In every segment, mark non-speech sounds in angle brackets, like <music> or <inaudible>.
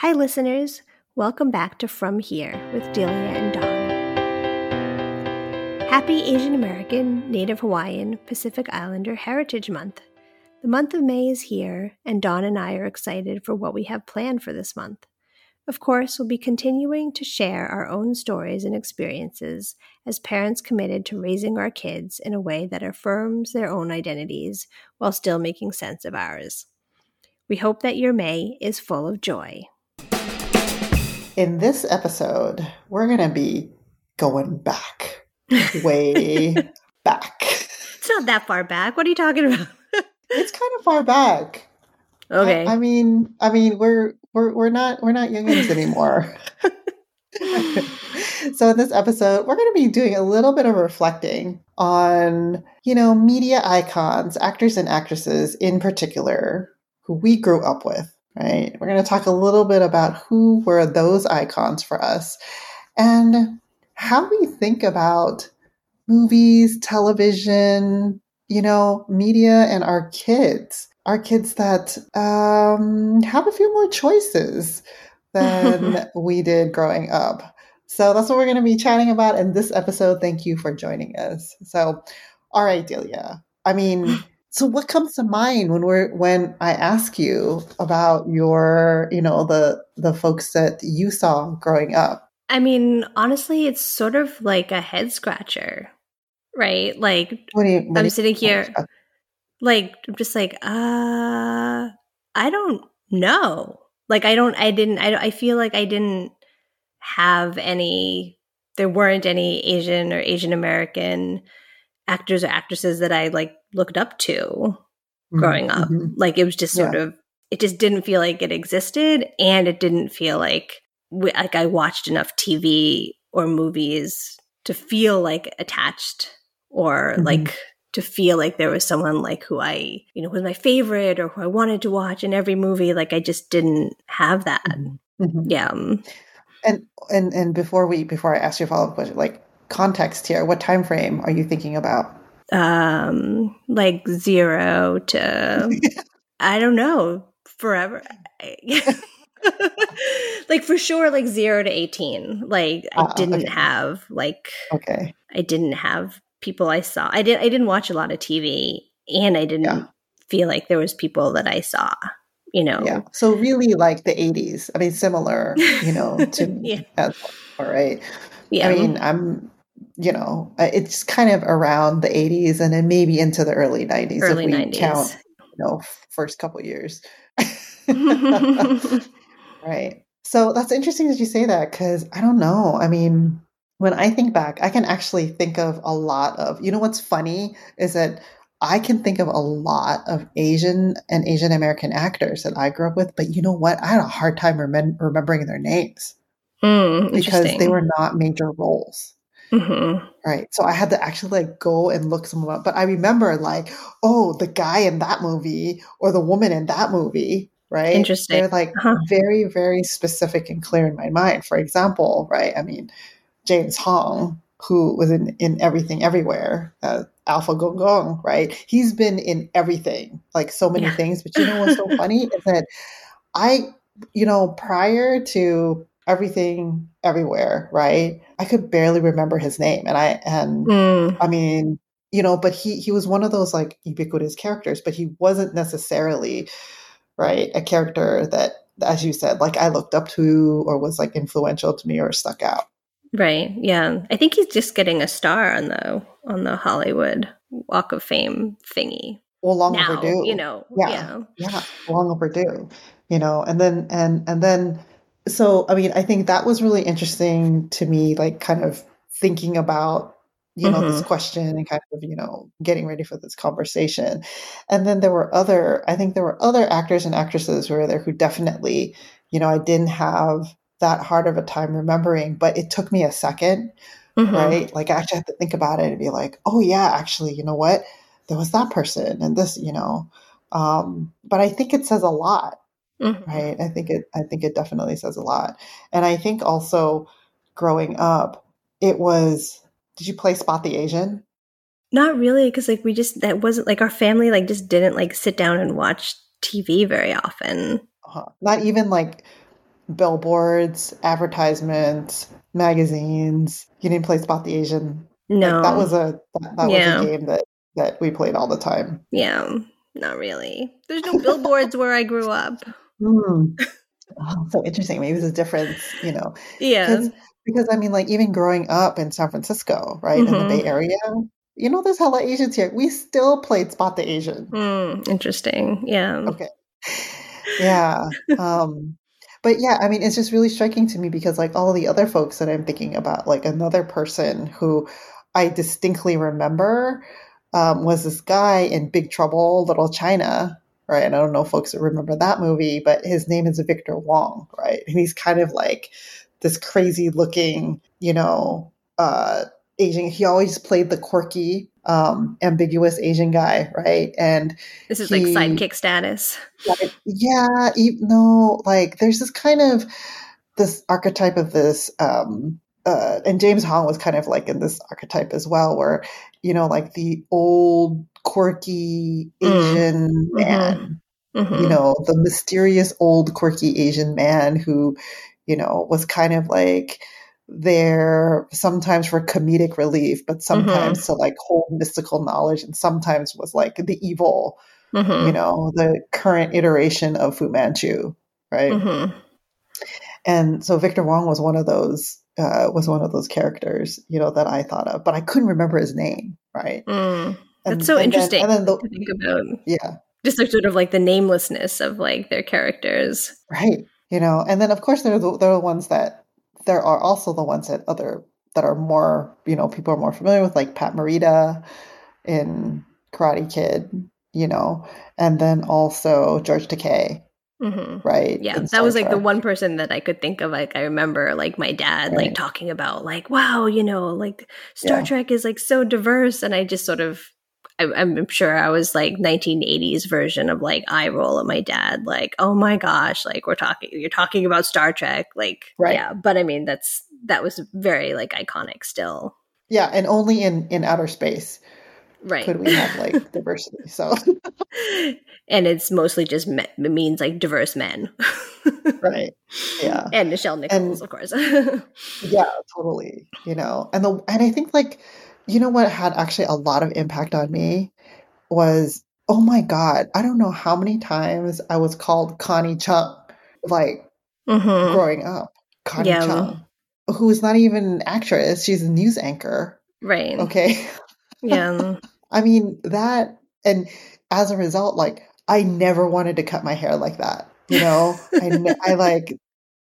Hi, listeners. Welcome back to From Here with Delia and Dawn. Happy Asian American, Native Hawaiian, Pacific Islander Heritage Month. The month of May is here, and Dawn and I are excited for what we have planned for this month. Of course, we'll be continuing to share our own stories and experiences as parents committed to raising our kids in a way that affirms their own identities while still making sense of ours. We hope that your May is full of joy. In this episode, we're going to be going back, <laughs> way back. It's not that far back. What are you talking about? <laughs> it's kind of far back. Okay. I, I mean, I mean, we're we're we're not we're not youngins anymore. <laughs> so in this episode, we're going to be doing a little bit of reflecting on, you know, media icons, actors and actresses in particular, who we grew up with, right? We're going to talk a little bit about who were those icons for us and how we think about movies, television, you know, media and our kids Our kids that um, have a few more choices than <laughs> we did growing up. So that's what we're going to be chatting about in this episode. Thank you for joining us. So, all right, Delia. I mean, <laughs> so what comes to mind when we're when I ask you about your, you know, the the folks that you saw growing up? I mean, honestly, it's sort of like a head scratcher, right? Like What you? what I'm sitting here, like I'm just like, uh, I don't know. Like I don't, I didn't, I, I feel like I didn't have any. There weren't any Asian or Asian American actors or actresses that I like looked up to Mhm, growing up. mhm. Like it was just sort of, it just didn't feel like it existed, and it didn't feel like we, like I watched enough TV or movies to feel like attached or Mhm. like to feel like there was someone like who I, you know, was my favorite or who I wanted to watch in every movie. Like I just didn't have that. Mhm. Yeah. um, And and and before we before I ask you a follow up question, like context here, what time frame are you thinking about? Um, like zero to, <laughs> I don't know, forever. <laughs> like for sure, like zero to 18. Like I Ah, didn't okay. have like Okay. I didn't have people I saw. I didn't. I didn't watch a lot of TV and I didn't Yeah. feel like there was people that I saw, you know. Yeah. So really like the 80s. I mean similar, you know, to <laughs> Yeah. as well, right? Yeah. I mean, I'm you know, uh, it's kind of around the 80s and then maybe into the early 90s early if we 90s. count, you know, first couple years. <laughs> <laughs> right. So that's interesting that you say that because I don't know. I mean, when I think back, I can actually think of a lot of, you know, what's funny is that I can think of a lot of Asian and Asian American actors that I grew up with, but you know what? I had a hard time remem- remembering their names Mm, because they were not major roles. Mhm. Right. So I had to actually like go and look some up. But I remember like, oh, the guy in that movie or the woman in that movie, right? Interesting. They're like Uh-huh. very, very specific and clear in my mind. For example, right? I mean, James Hong, who was in, in Everything Everywhere, uh, Alpha Gong Gong, right? He's been in everything, like so many Yeah. things. But you know what's so funny <laughs> is that I, you know, prior to everything everywhere, right? I could barely remember his name. And I, and Mm, I mean, you know, but he, he was one of those like ubiquitous characters, but he wasn't necessarily, right, a character that, as you said, like I looked up to or was like influential to me or stuck out. right. Yeah. I think he's just getting a star on the on the Hollywood Walk of Fame thingy. Well, long now, overdue. you know. Yeah. Yeah. yeah long overdue you know and then and and then so i mean i think that was really interesting to me like kind of thinking about you know this question and kind of you know getting ready for this conversation and then there were other i think there were other actors and actresses who were there who definitely you know i didn't have that hard of a time remembering but it took me a second Mhm. right? Like I actually have to think about it and be like, oh yeah, actually, you know what? There was that person and this, you know. Um, but I think it says a lot, Mhm. right? I think it I think it definitely says a lot. And I think also growing up, it was did you play Spot the Asian? Not really, because like we just that wasn't like our family like just didn't like sit down and watch TV very often. Uh, not even like billboards, advertisements, magazines. You didn't play Spot the Asian. No. Like, that was a that, that Yeah. was a game that that we played all the time. Yeah, not really. There's no billboards where I grew up. Hmm. <laughs> Oh, so interesting. Maybe there's a difference, you know, Yeah. because I mean, like even growing up in San Francisco, right, in the Mhm. Bay Area, you know, there's hella Asians here. We still played Spot the Asian. Hmm, interesting. Yeah. Okay. Yeah. Um, but yeah, I mean, it's just really striking to me because like all the other folks that I'm thinking about, like another person who I distinctly remember um, was this guy in Big Trouble, Little China, right? And I don't know if folks remember that movie, but his name is Victor Wong, right? And he's kind of like this crazy looking, you know, uh, Asian. He always played the quirky, um, ambiguous Asian guy, right? And This is like sidekick status. like, yeah, e- no, like there's this kind of this archetype of this, um, uh, and James Hong was kind of like in this archetype as well, where you know, like the old quirky Mm. Asian man, Mhm. you know, the mysterious old quirky Asian man who, you know, was kind of like there sometimes for comedic relief, but sometimes to like hold mystical knowledge, and sometimes was like the evil Mhm. you know, the current iteration of Fu Manchu, right? Mhm. And so Victor Wong was one of those uh, was one of those characters, you know, that I thought of, but I couldn't remember his name, right? Mm. And- That's so then- interesting and then the, to think about. yeah, Just like sort of like the namelessness of like their characters. right. You know, and then of course there are the, there are the ones that there are also the ones that other that are more, you know, people are more familiar with, like Pat Morita in Karate Kid, you know, and then also George Takei, hmm right? Yeah, that was like the one person that I could think of. Like I remember, like my dad, like talking about, like, wow, you know, like Star Yeah. Trek is like so diverse, and I just sort of, I, I'm sure I was like 1980s version of like eye roll at my dad, like, oh my gosh, like we're talking, you're talking about Star Trek, like, Right. yeah. But I mean, that's that was very like iconic still, Yeah, and only in in outer space right? could we have like <laughs> diversity. So and it's mostly just me- it means like diverse men, right, yeah, and Nichelle Nichols, And- of course. <laughs> yeah, totally. You know, and the and I think like you know what had actually a lot of impact on me was oh my god, I don't know how many times I was called Connie Chung, like Mhm. growing up. Connie Yeah. Chung, who is not even an actress; she's a news anchor. Right. Okay. Yeah. <laughs> I mean, that, and as a result, like, I never wanted to cut my hair like that. You know, I, ne- <laughs> I like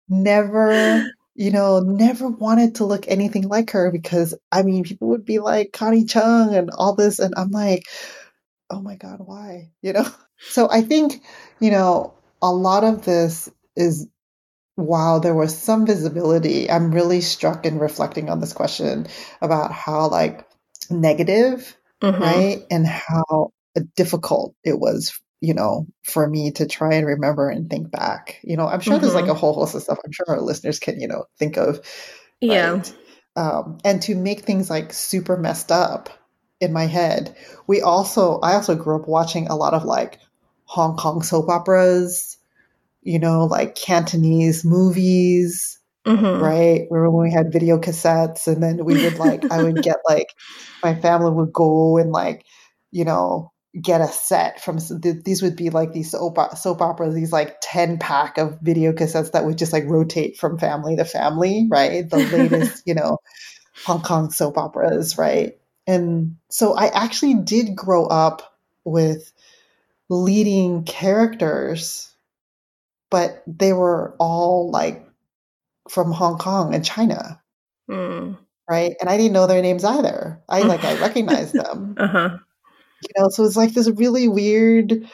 never, you know, never wanted to look anything like her because, I mean, people would be like Connie Chung and all this. And I'm like, oh my God, why? You know? <laughs> So I think, you know, a lot of this is while there was some visibility, I'm really struck in reflecting on this question about how like negative Mhm. right? And how difficult it was, you know, for me to try and remember and think back. You know, I'm sure there's like a whole host of stuff I'm sure our listeners can, you know, think of. Yeah. right? Um, and to make things like super messed up in my head, we also, I also grew up watching a lot of like Hong Kong soap operas, you know, like Cantonese movies Mhm. right? Remember when we had video cassettes and then we would like, I would get <laughs> like, my family would go and like, you know, get a set from, these would be like these soap, soap operas, these like 10 pack of video cassettes that would just like rotate from family to family, right? The latest, <laughs> you know, Hong Kong soap operas, right? And so I actually did grow up with leading characters, but they were all like from Hong Kong and China, Mm. right? And I didn't know their names either. I like I <laughs> recognized them, Uh-huh. you know. So it's like this really weird,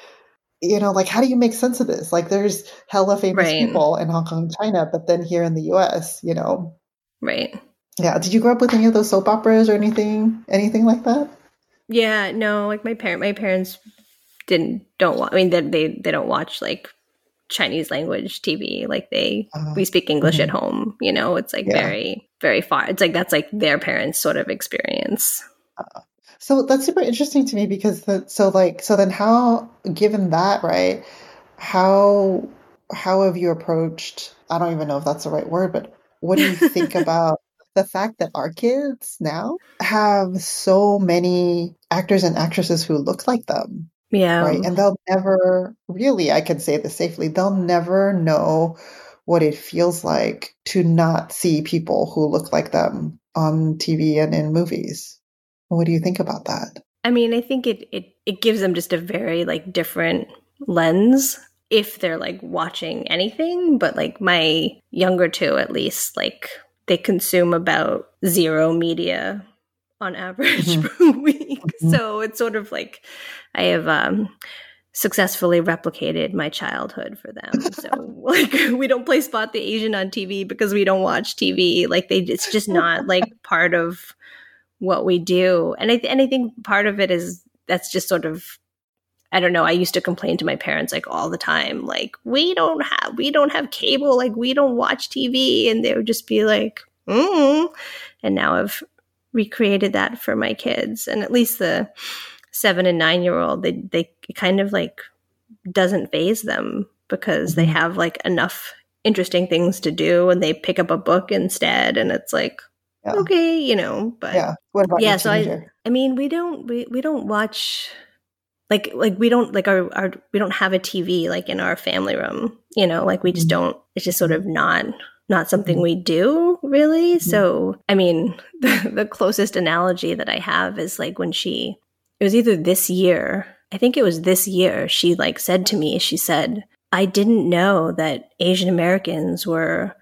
you know, like how do you make sense of this? Like there's hella famous Right. people in Hong Kong China, but then here in the U.S., you know, Right. yeah. Did you grow up with any of those soap operas or anything, anything like that? Yeah, no, like my parent my parents didn't don't wa- I mean they they they don't watch like Chinese language TV. Like they Uh, we speak English mhm. at home, you know. It's like Yeah. very very far. It's like that's like their parents sort of experience. So that's super interesting to me because the, so like so then how given that right how how have you approached? I don't even know if that's the right word, but what do you think <laughs> about the fact that our kids now have so many actors and actresses who look like them? Yeah. Right. And they'll never really, I can say this safely, they'll never know what it feels like to not see people who look like them on TV and in movies. What do you think about that? I mean, I think it it it gives them just a very like different lens if they're like watching anything, but like my younger two at least like they consume about zero media on average mm-hmm. <laughs> per week. Mm-hmm. So it's sort of like I have um successfully replicated my childhood for them. So <laughs> <laughs> like we don't play spot the Asian on TV because we don't watch TV. Like they it's just not like part of what we do. And I th- and I think part of it is that's just sort of I don't know. I used to complain to my parents like all the time, like we don't have we don't have cable, like we don't watch TV, and they would just be like, mm. and now I've recreated that for my kids, and at least the seven and nine year old, they they kind of like doesn't phase them because mm-hmm. they have like enough interesting things to do, and they pick up a book instead, and it's like. Yeah. Okay, you know, but yeah. What about yeah? So I, I mean, we don't we, we don't watch like like we don't like our, our we don't have a tv like in our family room you know like we just mm-hmm. don't it's just sort of not not something mm-hmm. we do really mm-hmm. so i mean <laughs> the, the closest analogy that i have is like when she it was either this year i think it was this year she like said to me she said i didn't know that asian americans were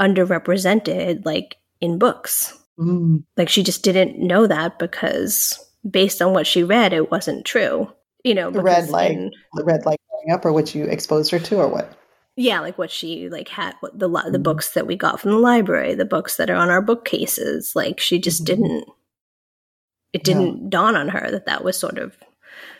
underrepresented like in books mm. like she just didn't know that because based on what she read, it wasn't true. You know, the red light, in, read like growing up, or what you exposed her to, or what? Yeah, like what she like had what the the mm-hmm. books that we got from the library, the books that are on our bookcases. Like she just mm-hmm. didn't. It didn't yeah. dawn on her that that was sort of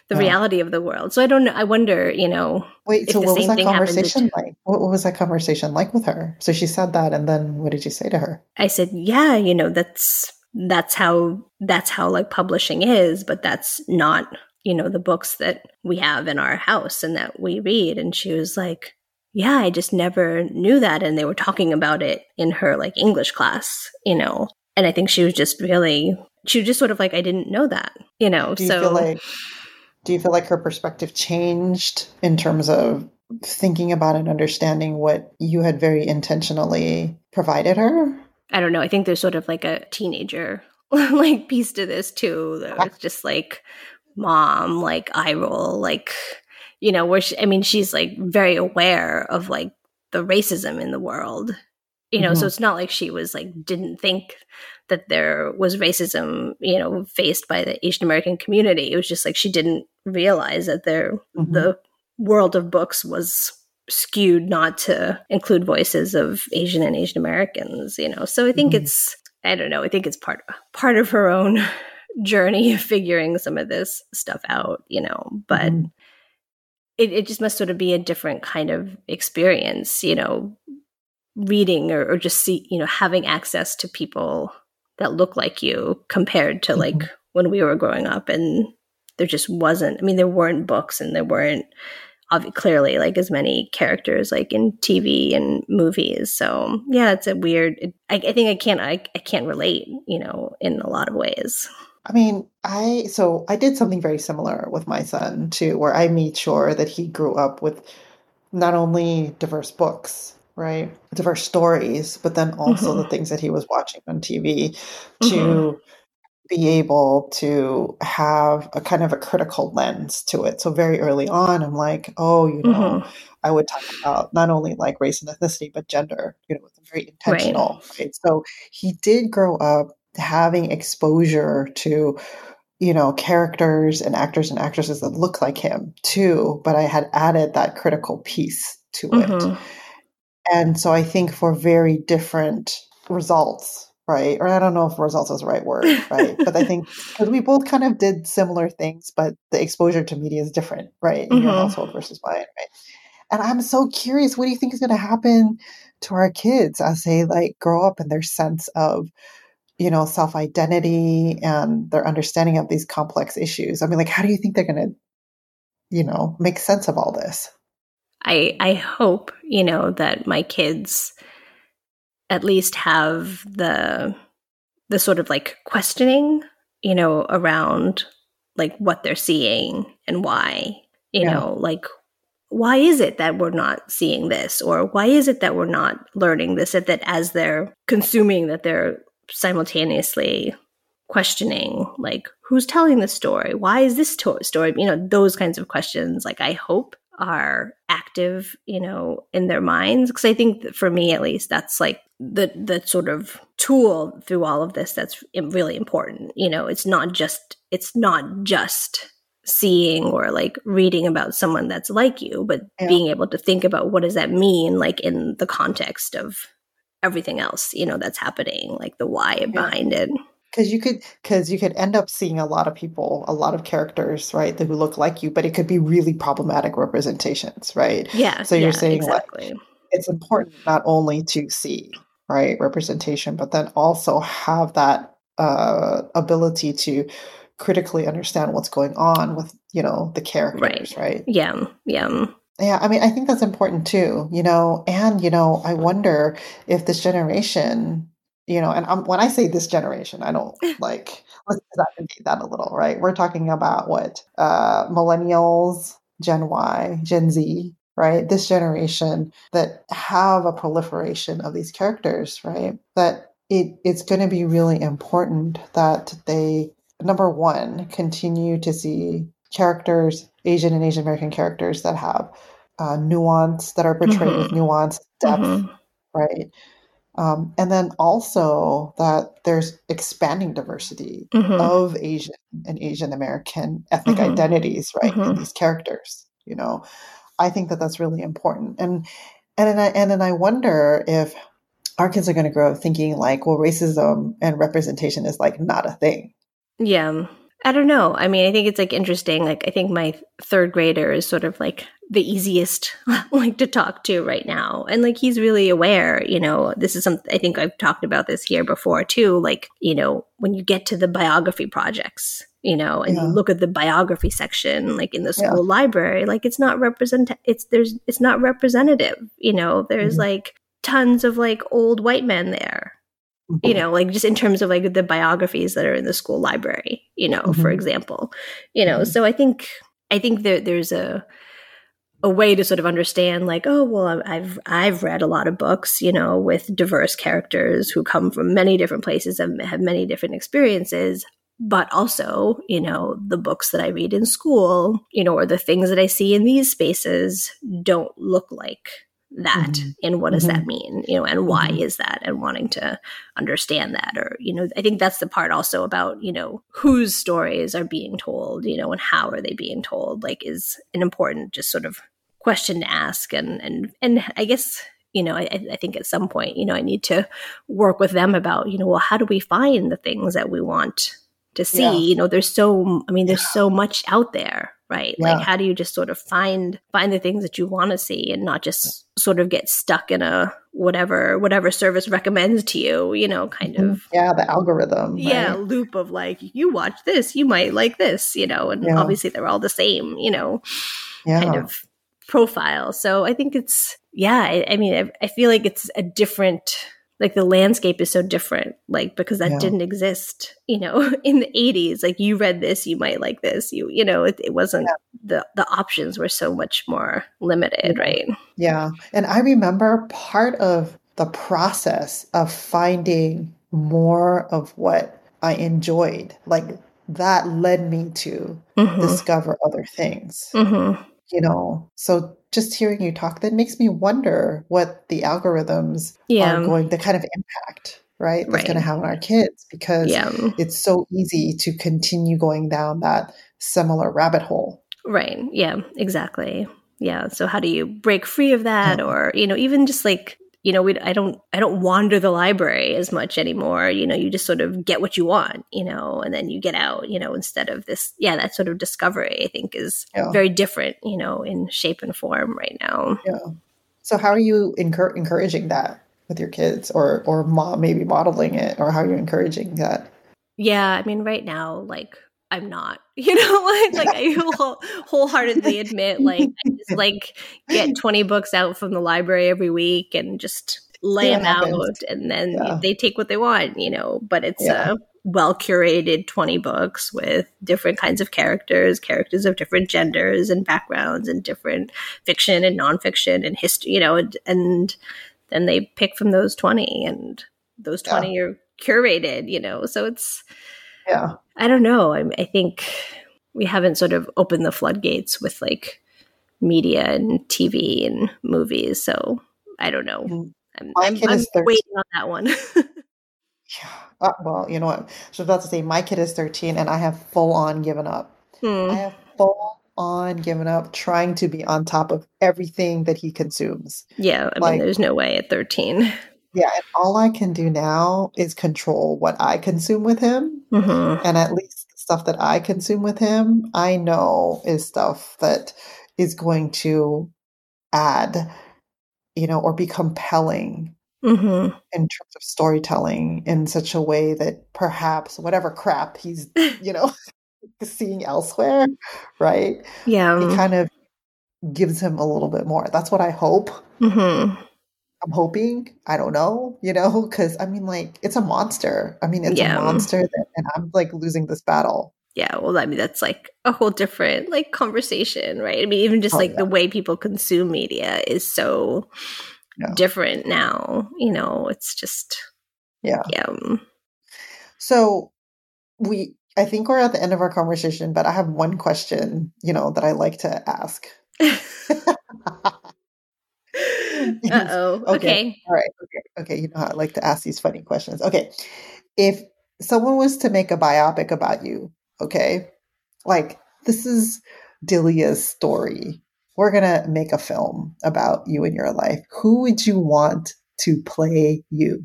the yeah. reality of the world. So I don't know. I wonder, you know. Wait, so what was that conversation like? What, what was that conversation like with her? So she said that, and then what did you say to her? I said, "Yeah, you know, that's that's how that's how like publishing is but that's not you know the books that we have in our house and that we read and she was like yeah i just never knew that and they were talking about it in her like english class you know and i think she was just really she was just sort of like i didn't know that you know do you so feel like do you feel like her perspective changed in terms of thinking about and understanding what you had very intentionally provided her I don't know. I think there's sort of like a teenager <laughs> like piece to this too. It's just like mom, like eye roll, like you know, where she, I mean, she's like very aware of like the racism in the world. You know, mm-hmm. so it's not like she was like didn't think that there was racism, you know, faced by the Asian American community. It was just like she didn't realize that there mm-hmm. the world of books was skewed not to include voices of Asian and Asian Americans, you know. So I think mm-hmm. it's I don't know, I think it's part part of her own <laughs> journey of figuring some of this stuff out, you know, but mm-hmm. It, it just must sort of be a different kind of experience, you know, reading or, or just see, you know, having access to people that look like you compared to mm-hmm. like when we were growing up and there just wasn't I mean there weren't books and there weren't obviously clearly like as many characters like in TV and movies. So yeah, it's a weird. It, I, I, think I can't. I, I can't relate. You know, in a lot of ways. I mean, I so I did something very similar with my son too, where I made sure that he grew up with not only diverse books, right, diverse stories, but then also mm-hmm. the things that he was watching on TV to. Mm-hmm be able to have a kind of a critical lens to it. So very early on, I'm like, oh, you know, mm-hmm. I would talk about not only like race and ethnicity, but gender, you know, very intentional. Right. right. So he did grow up having exposure to, you know, characters and actors and actresses that look like him too, but I had added that critical piece to mm-hmm. it. And so I think for very different results right? Or I don't know if results is the right word, right? <laughs> but I think because we both kind of did similar things, but the exposure to media is different, right? In mm-hmm. your household versus mine, right? And I'm so curious, what do you think is going to happen to our kids as they like grow up and their sense of, you know, self identity and their understanding of these complex issues? I mean, like, how do you think they're going to, you know, make sense of all this? I I hope, you know, that my kids at least have the the sort of like questioning, you know, around like what they're seeing and why, you yeah. know, like why is it that we're not seeing this or why is it that we're not learning this that, that as they're consuming that they're simultaneously questioning like who's telling the story? Why is this to- story you know those kinds of questions like i hope are active you know in their minds. Because i think for me at least that's like the the sort of tool through all of this that's really important you know? It's not just it's not just seeing or like reading about someone that's like you, but yeah. being able to think about what does that mean, like in the context of everything else, you know, that's happening, like the why yeah. behind it. Because you could, because you could end up seeing a lot of people, a lot of characters, right, who look like you, but it could be really problematic representations, right? Yeah. So you're yeah, saying exactly. like it's important not only to see right representation, but then also have that uh, ability to critically understand what's going on with you know the characters right, right? yeah yeah yeah i mean i think that's important too you know and you know i wonder if this generation you know and I'm, when i say this generation i don't <laughs> like let's debate that a little right? We're talking about what uh millennials gen y gen z right? This generation that have a proliferation of these characters right? That it, it's going to be really important that they number one, continue to see characters, Asian and Asian American characters that have uh, nuance, that are portrayed mm-hmm. with nuance, depth, mm-hmm. right? Um, and then also that there's expanding diversity mm-hmm. of Asian and Asian American ethnic mm-hmm. identities, right, in mm-hmm. these characters. You know, I think that that's really important, and and then I, and then I wonder if our kids are going to grow up thinking like, well, racism and representation is like not a thing, yeah. I don't know. I mean, I think it's like interesting. Like, I think my third grader is sort of like the easiest <laughs> like to talk to right now, and like he's really aware. You know, this is something I think I've talked about this here before too. Like, you know, when you get to the biography projects, you know, and yeah. you look at the biography section, like in the school yeah. library, like it's not represent. It's there's it's not representative. You know, there's mm-hmm. like tons of like old white men there you know like just in terms of like the biographies that are in the school library you know mm-hmm. for example you know mm-hmm. so i think i think there, there's a a way to sort of understand like oh well i've i've read a lot of books you know with diverse characters who come from many different places and have many different experiences but also you know the books that i read in school you know or the things that i see in these spaces don't look like that mm-hmm. and what does mm-hmm. that mean you know and why mm-hmm. is that and wanting to understand that or you know i think that's the part also about you know whose stories are being told you know and how are they being told like is an important just sort of question to ask and and and i guess you know I, I think at some point you know i need to work with them about you know well how do we find the things that we want to see yeah. you know there's so i mean there's so much out there right yeah. like how do you just sort of find find the things that you want to see and not just sort of get stuck in a whatever whatever service recommends to you you know kind mm-hmm. of yeah the algorithm yeah right? loop of like you watch this you might like this you know and yeah. obviously they're all the same you know kind of profile so i think it's yeah i, I mean I, I feel like it's a different like the landscape is so different like because that yeah. didn't exist you know <laughs> in the 80s like you read this you might like this you you know it, it wasn't yeah. the the options were so much more limited right yeah and i remember part of the process of finding more of what i enjoyed like that led me to mm-hmm. discover other things mm-hmm. you know so just hearing you talk, that makes me wonder what the algorithms yeah. are going, the kind of impact, right, that's right. going to have on our kids because yeah. it's so easy to continue going down that similar rabbit hole. Right. Yeah, exactly. Yeah. So how do you break free of that? Yeah. Or, you know, even just like you know, we I don't I don't wander the library as much anymore. You know, you just sort of get what you want, you know, and then you get out, you know, instead of this, yeah, that sort of discovery I think is yeah. very different, you know, in shape and form right now. Yeah. So how are you encur- encouraging that with your kids, or or mo- maybe modeling it, or how are you encouraging that? Yeah, I mean, right now, like I'm not. <laughs> You know, like like I whole, wholeheartedly admit like I just <laughs> like get 20 books out from the library every week and just lay them out and then yeah. they take what they want, you know, but it's yeah. a well curated 20 books with different kinds of characters, characters of different genders and backgrounds and different fiction and nonfiction and history, you know, and, and then they pick from those 20 and those 20 yeah. are curated, you know. So it's yeah. I don't know. I, I think we haven't sort of opened the floodgates with like media and TV and movies. So I don't know. Mm. I'm, I'm, I'm waiting on that one. <laughs> yeah. Uh, well, you know what? I was about to say my kid is 13 and I have full on given up. Hmm. I have full on given up trying to be on top of everything that he consumes. Yeah. I like, mean, there's no way at 13. Yeah, and all I can do now is control what I consume with him. Mm-hmm. And at least the stuff that I consume with him, I know is stuff that is going to add, you know, or be compelling mm-hmm. in terms of storytelling in such a way that perhaps whatever crap he's, you know, <laughs> seeing elsewhere, right? Yeah. It kind of gives him a little bit more. That's what I hope. Mm-hmm. I'm hoping. I don't know, you know, because I mean, like, it's a monster. I mean, it's yeah. a monster, that, and I'm like losing this battle. Yeah, well, I mean, that's like a whole different like conversation, right? I mean, even just oh, like yeah. the way people consume media is so yeah. different now. You know, it's just yeah, yeah. So we, I think we're at the end of our conversation, but I have one question, you know, that I like to ask. <laughs> <laughs> Uh oh. Okay. okay. All right. Okay. Okay. You know how I like to ask these funny questions. Okay. If someone was to make a biopic about you, okay, like this is Delia's story. We're going to make a film about you and your life. Who would you want to play you?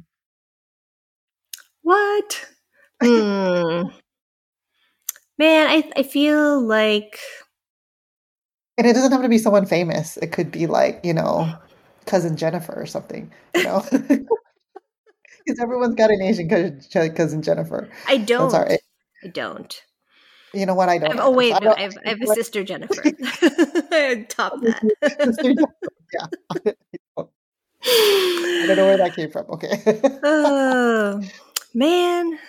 What? Hmm. Man, I, I feel like. And it doesn't have to be someone famous. It could be like, you know, cousin Jennifer or something, you know? <laughs> Because everyone's got an Asian cousin cousin Jennifer. I don't. All right. I don't. You know what? I don't. oh wait, no, I, have, I have a sister Jennifer. <laughs> <laughs> Top that. sister yeah. I don't know where that came from. Okay. oh man,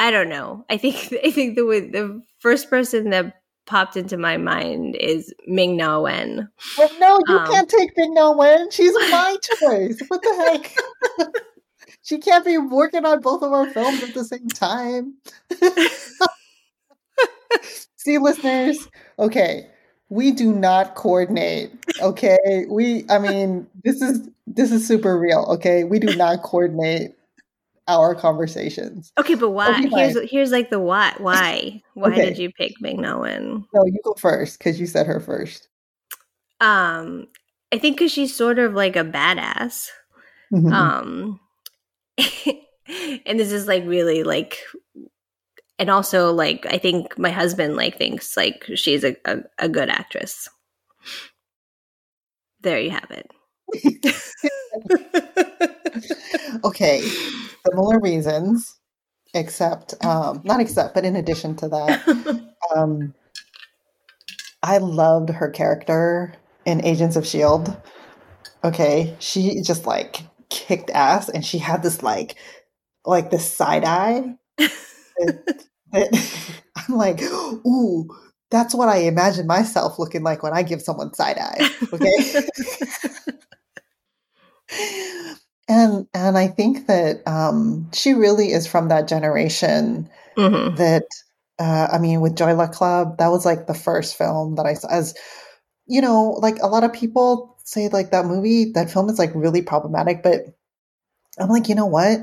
I don't know. I think I think the the first person that popped into my mind is Ming Na Wen. Well, no, you um, can't take Ming Na Wen. She's my <laughs> choice. What the heck? <laughs> she can't be working on both of our films at the same time. <laughs> See, listeners, okay, we do not coordinate. Okay, we. I mean, this is this is super real. Okay, we do not coordinate our conversations. Okay, but why? Okay, here's here's like the why. Why? Why okay. did you pick Wen? No, you go first because you said her first. Um, I think because she's sort of like a badass. Mm-hmm. Um, <laughs> and this is like really like, and also like I think my husband like thinks like she's a, a, a good actress. There you have it. <laughs> <laughs> okay, similar reasons, except um, not except, but in addition to that, <laughs> um, I loved her character in Agents of Shield. Okay, she just like kicked ass, and she had this like like this side eye. <laughs> <laughs> I'm like, ooh, that's what I imagine myself looking like when I give someone side eye. Okay. And and I think that um, she really is from that generation mm-hmm. that uh, I mean, with Joy Luck Club, that was like the first film that I saw. As you know, like a lot of people say, like that movie, that film is like really problematic, but I'm like, you know what?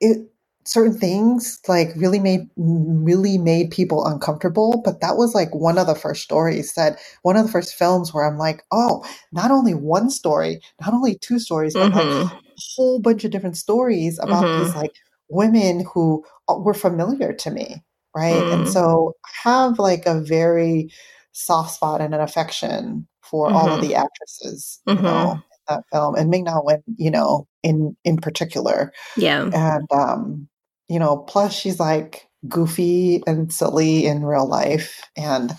It certain things like really made really made people uncomfortable but that was like one of the first stories that one of the first films where i'm like oh not only one story not only two stories but mm-hmm. like whole bunch of different stories about mm-hmm. these like women who uh, were familiar to me right mm. and so i have like a very soft spot and an affection for mm-hmm. all of mm-hmm. the actresses you know mm-hmm. in that film and ming na wen you know in in particular yeah and um you know, plus she's like goofy and silly in real life. And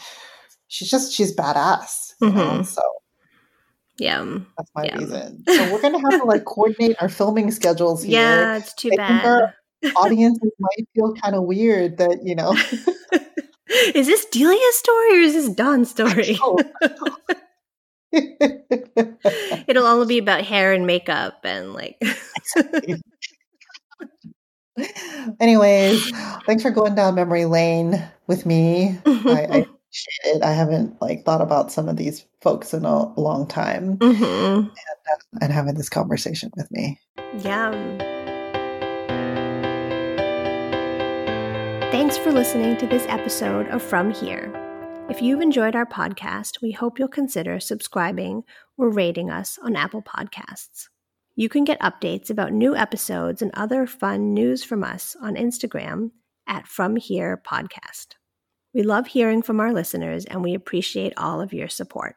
she's just, she's badass. You know? Mhm. So Yeah. that's my Yeah. reason. So we're going to have to like <laughs> coordinate our filming schedules here. Yeah, it's too I think our bad. <laughs> audiences might feel kind of weird that, you know, <laughs> is this Delia's story or is this Dawn's story? It'll all be about hair and makeup and like Anyways, thanks for going down memory lane with me. I, I I haven't like thought about some of these folks in a long time Mhm. and having this conversation with me. Yeah. Thanks for listening to this episode of From Here. If you've enjoyed our podcast, we hope you'll consider subscribing or rating us on Apple Podcasts. You can get updates about new episodes and other fun news from us on Instagram at From Here Podcast. We love hearing from our listeners and we appreciate all of your support.